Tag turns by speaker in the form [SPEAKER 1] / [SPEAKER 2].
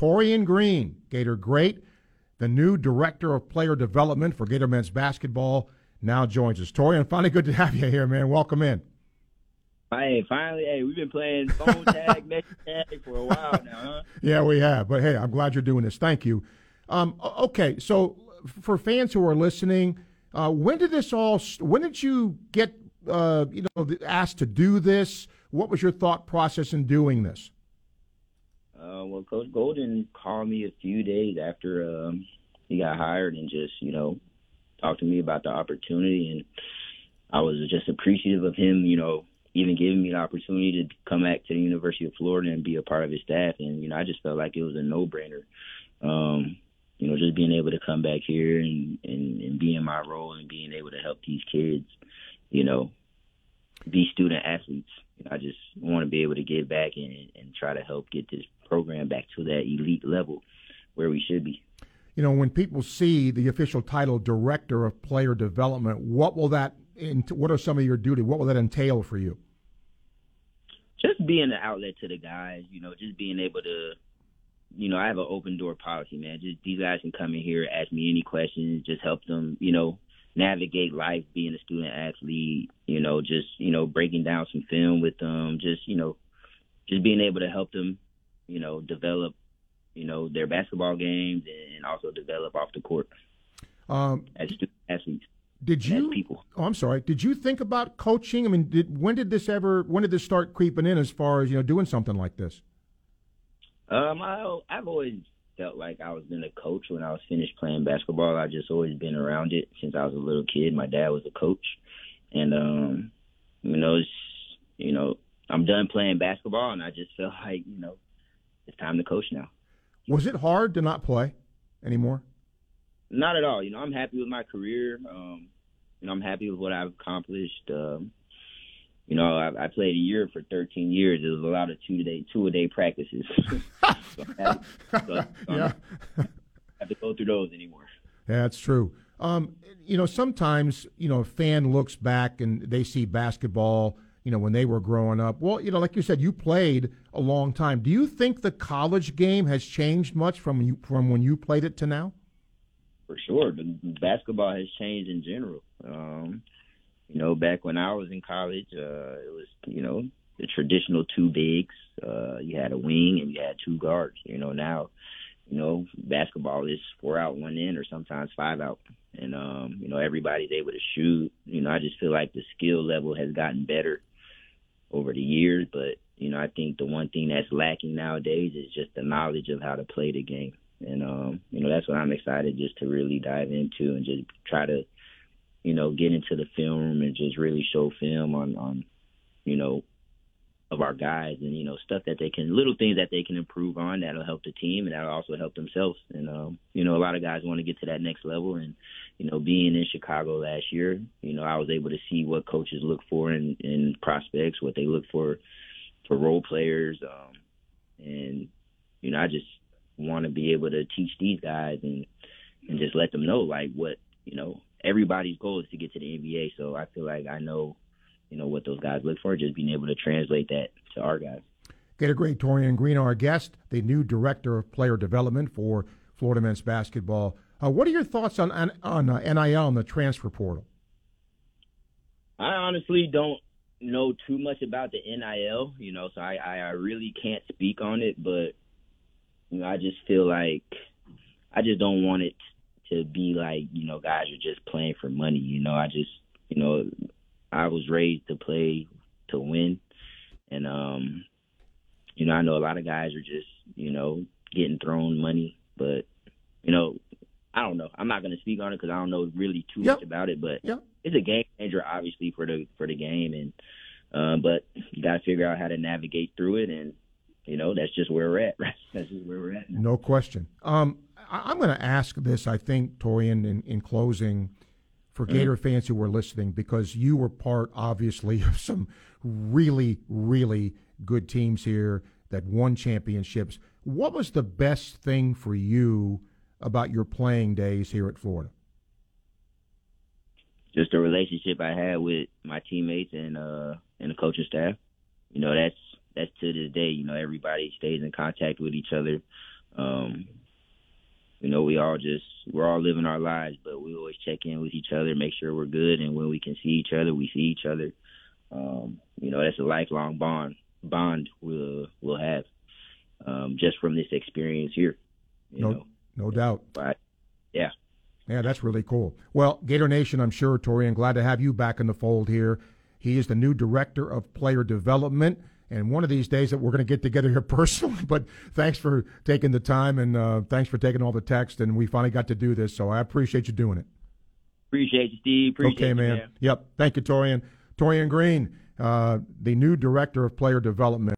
[SPEAKER 1] Taurean Green, Gator great, the new director of player development for Gator men's basketball, now joins us. Taurean, finally good to have you here, man. Welcome in.
[SPEAKER 2] Hey, finally, hey, we've been playing phone tag, message tag for a while now, huh?
[SPEAKER 1] Yeah, we have. But hey, I'm glad you're doing this. Thank you. Um, okay, so for fans who are listening, uh, when did this all? When did you get uh, you know asked to do this? What was your thought process in doing this?
[SPEAKER 2] Uh, well, Coach Golden called me a few days after um, he got hired and just you know talked to me about the opportunity, and I was just appreciative of him, you know, even giving me the opportunity to come back to the University of Florida and be a part of his staff. And you know, I just felt like it was a no-brainer. Um, you know, just being able to come back here and, and, and be in my role and being able to help these kids, you know, be student athletes. You know, I just want to be able to give back and, and try to help get this program back to that elite level where we should be.
[SPEAKER 1] You know, when people see the official title, Director of Player Development, what will that? What are some of your duties? What will that entail for you?
[SPEAKER 2] Just being an outlet to the guys. You know, just being able to you know, I have an open door policy, man. Just these guys can come in here, ask me any questions, just help them, you know, navigate life being a student athlete, you know, just, you know, breaking down some film with them, just, you know, just being able to help them, you know, develop, you know, their basketball games and also develop off the court um, as athletes.
[SPEAKER 1] Did you? people. Oh, I'm sorry. Did you think about coaching? I mean, did when did this ever? When did this start creeping in? As far as you know, doing something like this?
[SPEAKER 2] Um, I I've always felt like I was been a coach when I was finished playing basketball. I just always been around it since I was a little kid. My dad was a coach, and um, you know, it's you know, I'm done playing basketball, and I just felt like you know, it's time to coach now.
[SPEAKER 1] Was it hard to not play anymore?
[SPEAKER 2] Not at all. You know, I'm happy with my career. Um, you know, I'm happy with what I've accomplished. Um, you know, I, I played a year for 13 years. It was a lot of two day, two a day practices. so so, yeah. have to go through those anymore.
[SPEAKER 1] Yeah, that's true. Um, you know, sometimes you know a fan looks back and they see basketball. You know, when they were growing up. Well, you know, like you said, you played a long time. Do you think the college game has changed much from you from when you played it to now?
[SPEAKER 2] For sure, the basketball has changed in general. Um, you know, back when I was in college, uh, it was, you know, the traditional two bigs. Uh, you had a wing and you had two guards. You know, now, you know, basketball is four out, one in, or sometimes five out. And, um, you know, everybody's able to shoot. You know, I just feel like the skill level has gotten better over the years. But, you know, I think the one thing that's lacking nowadays is just the knowledge of how to play the game. And, um, you know, that's what I'm excited just to really dive into and just try to – you know, get into the film and just really show film on, on, you know, of our guys and you know stuff that they can little things that they can improve on that'll help the team and that'll also help themselves and um you know a lot of guys want to get to that next level and you know being in Chicago last year you know I was able to see what coaches look for in in prospects what they look for for role players um and you know I just want to be able to teach these guys and and just let them know like what you know everybody's goal is to get to the NBA. So I feel like I know, you know, what those guys look for, just being able to translate that to our guys.
[SPEAKER 1] Gator great Taurean Green, our guest, the new director of player development for Florida men's basketball. Uh, what are your thoughts on on, on uh, NIL and the transfer portal?
[SPEAKER 2] I honestly don't know too much about the NIL, you know, so I, I, I really can't speak on it, but you know, I just feel like I just don't want it to be like, you know, guys are just playing for money. You know, I just, you know, I was raised to play to win, and um, you know, I know a lot of guys are just, you know, getting thrown money, but you know, I don't know. I'm not going to speak on it because I don't know really too yep. much about it, but yep. it's a game changer, obviously, for the for the game, and uh, but you got to figure out how to navigate through it, and you know, that's just where we're at. Right? That's just where we're at. Now.
[SPEAKER 1] No question. Um, I, am going to ask this, I think, Taurean, in, in closing, for mm-hmm. Gator fans who are listening, because you were part, obviously, of some really, really good teams here that won championships. What was the best thing for you about your playing days here at Florida?
[SPEAKER 2] Just the relationship I had with my teammates and uh and the coaching staff. You know, that's that's to this day. You know, everybody stays in contact with each other Um, you know, we all just we're all living our lives, but we always check in with each other, make sure we're good, and when we can see each other, we see each other. Um, you know, that's a lifelong bond bond we'll we'll have um, just from this experience here. You
[SPEAKER 1] No-
[SPEAKER 2] know,
[SPEAKER 1] No doubt.
[SPEAKER 2] but yeah,
[SPEAKER 1] Yeah, that's really cool. Well, Gator Nation, I'm sure, Taurean, glad to have you back in the fold here. He is the new director of player development. And one of these days that we're going to get together here personally. But thanks for taking the time and uh, thanks for taking all the text. And we finally got to do this. So I appreciate you doing it.
[SPEAKER 2] appreciate you, Steve. Appreciate
[SPEAKER 1] okay,
[SPEAKER 2] you,
[SPEAKER 1] man.
[SPEAKER 2] man.
[SPEAKER 1] Yep. Thank you, Taurean. Taurean Green, uh, the new director of player development.